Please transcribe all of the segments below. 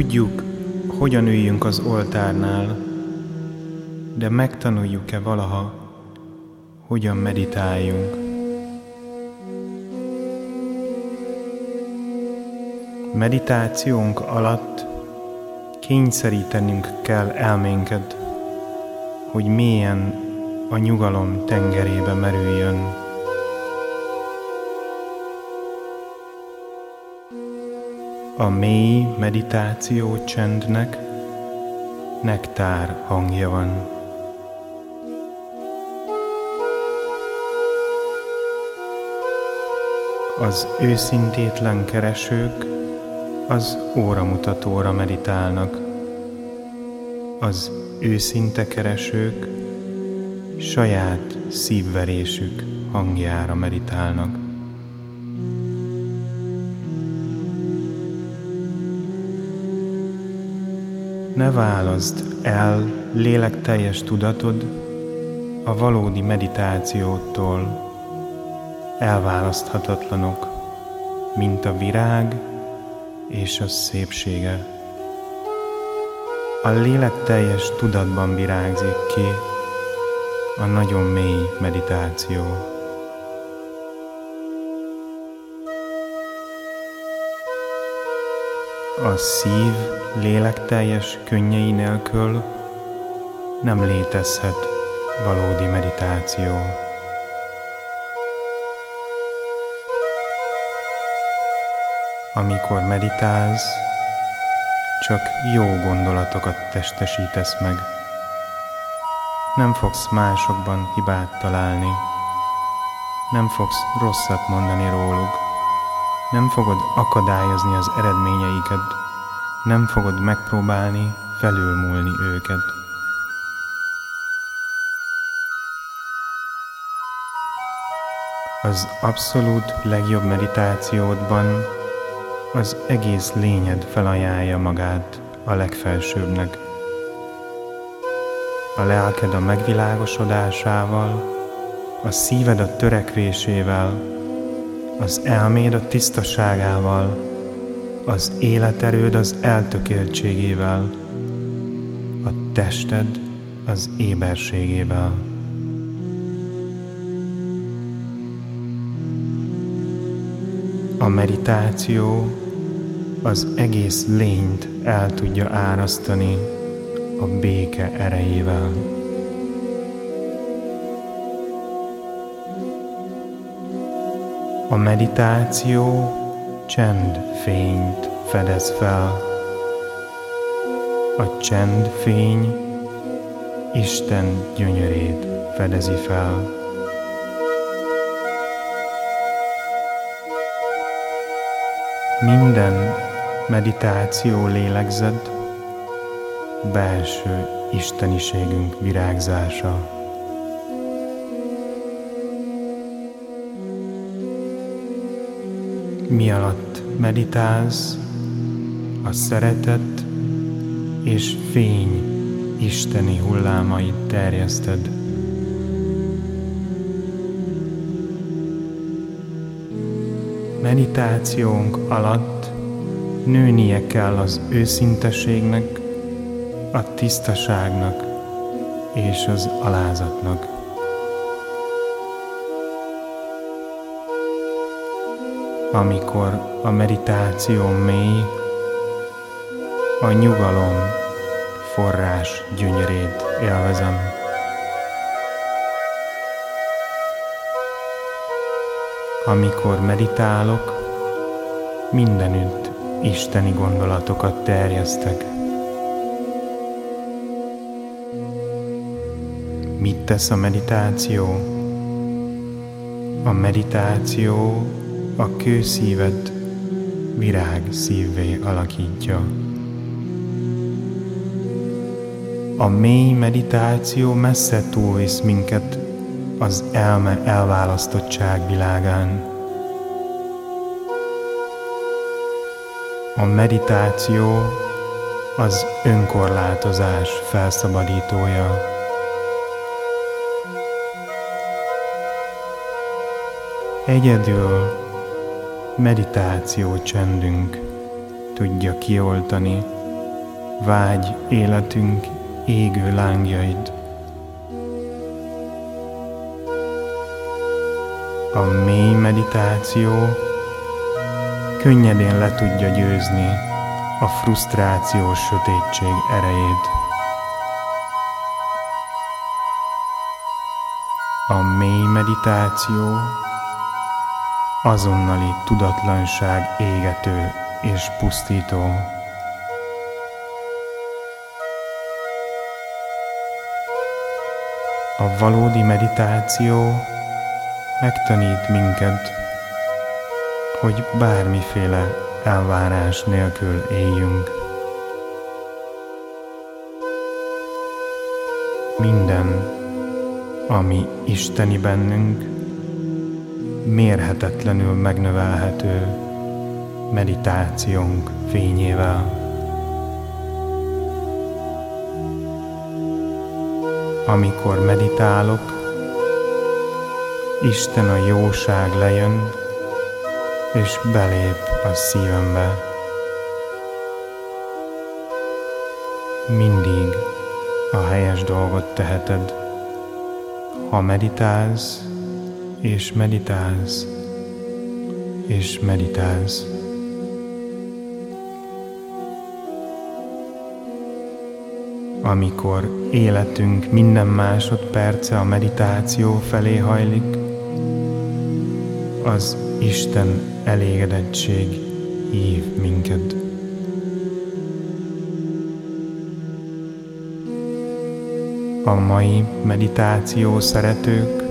tudjuk, hogyan üljünk az oltárnál, de megtanuljuk-e valaha, hogyan meditáljunk. Meditációnk alatt kényszerítenünk kell elménket, hogy mélyen a nyugalom tengerébe merüljön. A mély meditáció csendnek nektár hangja van. Az őszintétlen keresők az óramutatóra meditálnak. Az őszinte keresők saját szívverésük hangjára meditálnak. Ne válaszd el lélekteljes tudatod a valódi meditációtól. Elválaszthatatlanok, mint a virág és a szépsége. A lélekteljes tudatban virágzik ki a nagyon mély meditáció. A szív lélekteljes könnyei nélkül nem létezhet valódi meditáció. Amikor meditálsz, csak jó gondolatokat testesítesz meg. Nem fogsz másokban hibát találni. Nem fogsz rosszat mondani róluk. Nem fogod akadályozni az eredményeiket. Nem fogod megpróbálni felülmúlni őket. Az abszolút legjobb meditációdban az egész lényed felajánlja magát a legfelsőbbnek. A lelked a megvilágosodásával, a szíved a törekvésével, az elméd a tisztaságával, az életerőd az eltökéltségével, a tested az éberségével. A meditáció az egész lényt el tudja árasztani a béke erejével. A meditáció csend fényt fedez fel. A csend fény Isten gyönyörét fedezi fel. Minden meditáció lélegzet belső isteniségünk virágzása. Mi alatt meditálsz, a szeretet és fény isteni hullámait terjeszted. Meditációnk alatt nőnie kell az őszinteségnek, a tisztaságnak és az alázatnak. Amikor a meditáció mély, a nyugalom forrás gyönyörét élvezem. Amikor meditálok, mindenütt isteni gondolatokat terjesztek. Mit tesz a meditáció? A meditáció a kőszívet virág szívvé alakítja. A mély meditáció messze túlvisz minket az elme elválasztottság világán. A meditáció az önkorlátozás felszabadítója. Egyedül meditáció csendünk tudja kioltani vágy életünk égő lángjaid. A mély meditáció könnyedén le tudja győzni a frusztrációs sötétség erejét. A mély meditáció azonnali tudatlanság égető és pusztító. A valódi meditáció megtanít minket, hogy bármiféle elvárás nélkül éljünk. Minden, ami isteni bennünk, mérhetetlenül megnövelhető meditációnk fényével. Amikor meditálok, Isten a jóság lejön, és belép a szívembe. Mindig a helyes dolgot teheted, ha meditálsz, és meditálsz, és meditálsz. Amikor életünk minden másodperce a meditáció felé hajlik, az Isten elégedettség hív minket. A mai meditáció szeretők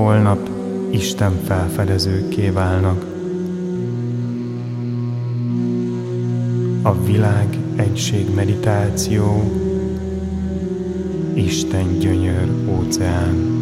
holnap Isten felfedezőké válnak. A világ egység meditáció Isten gyönyör óceán.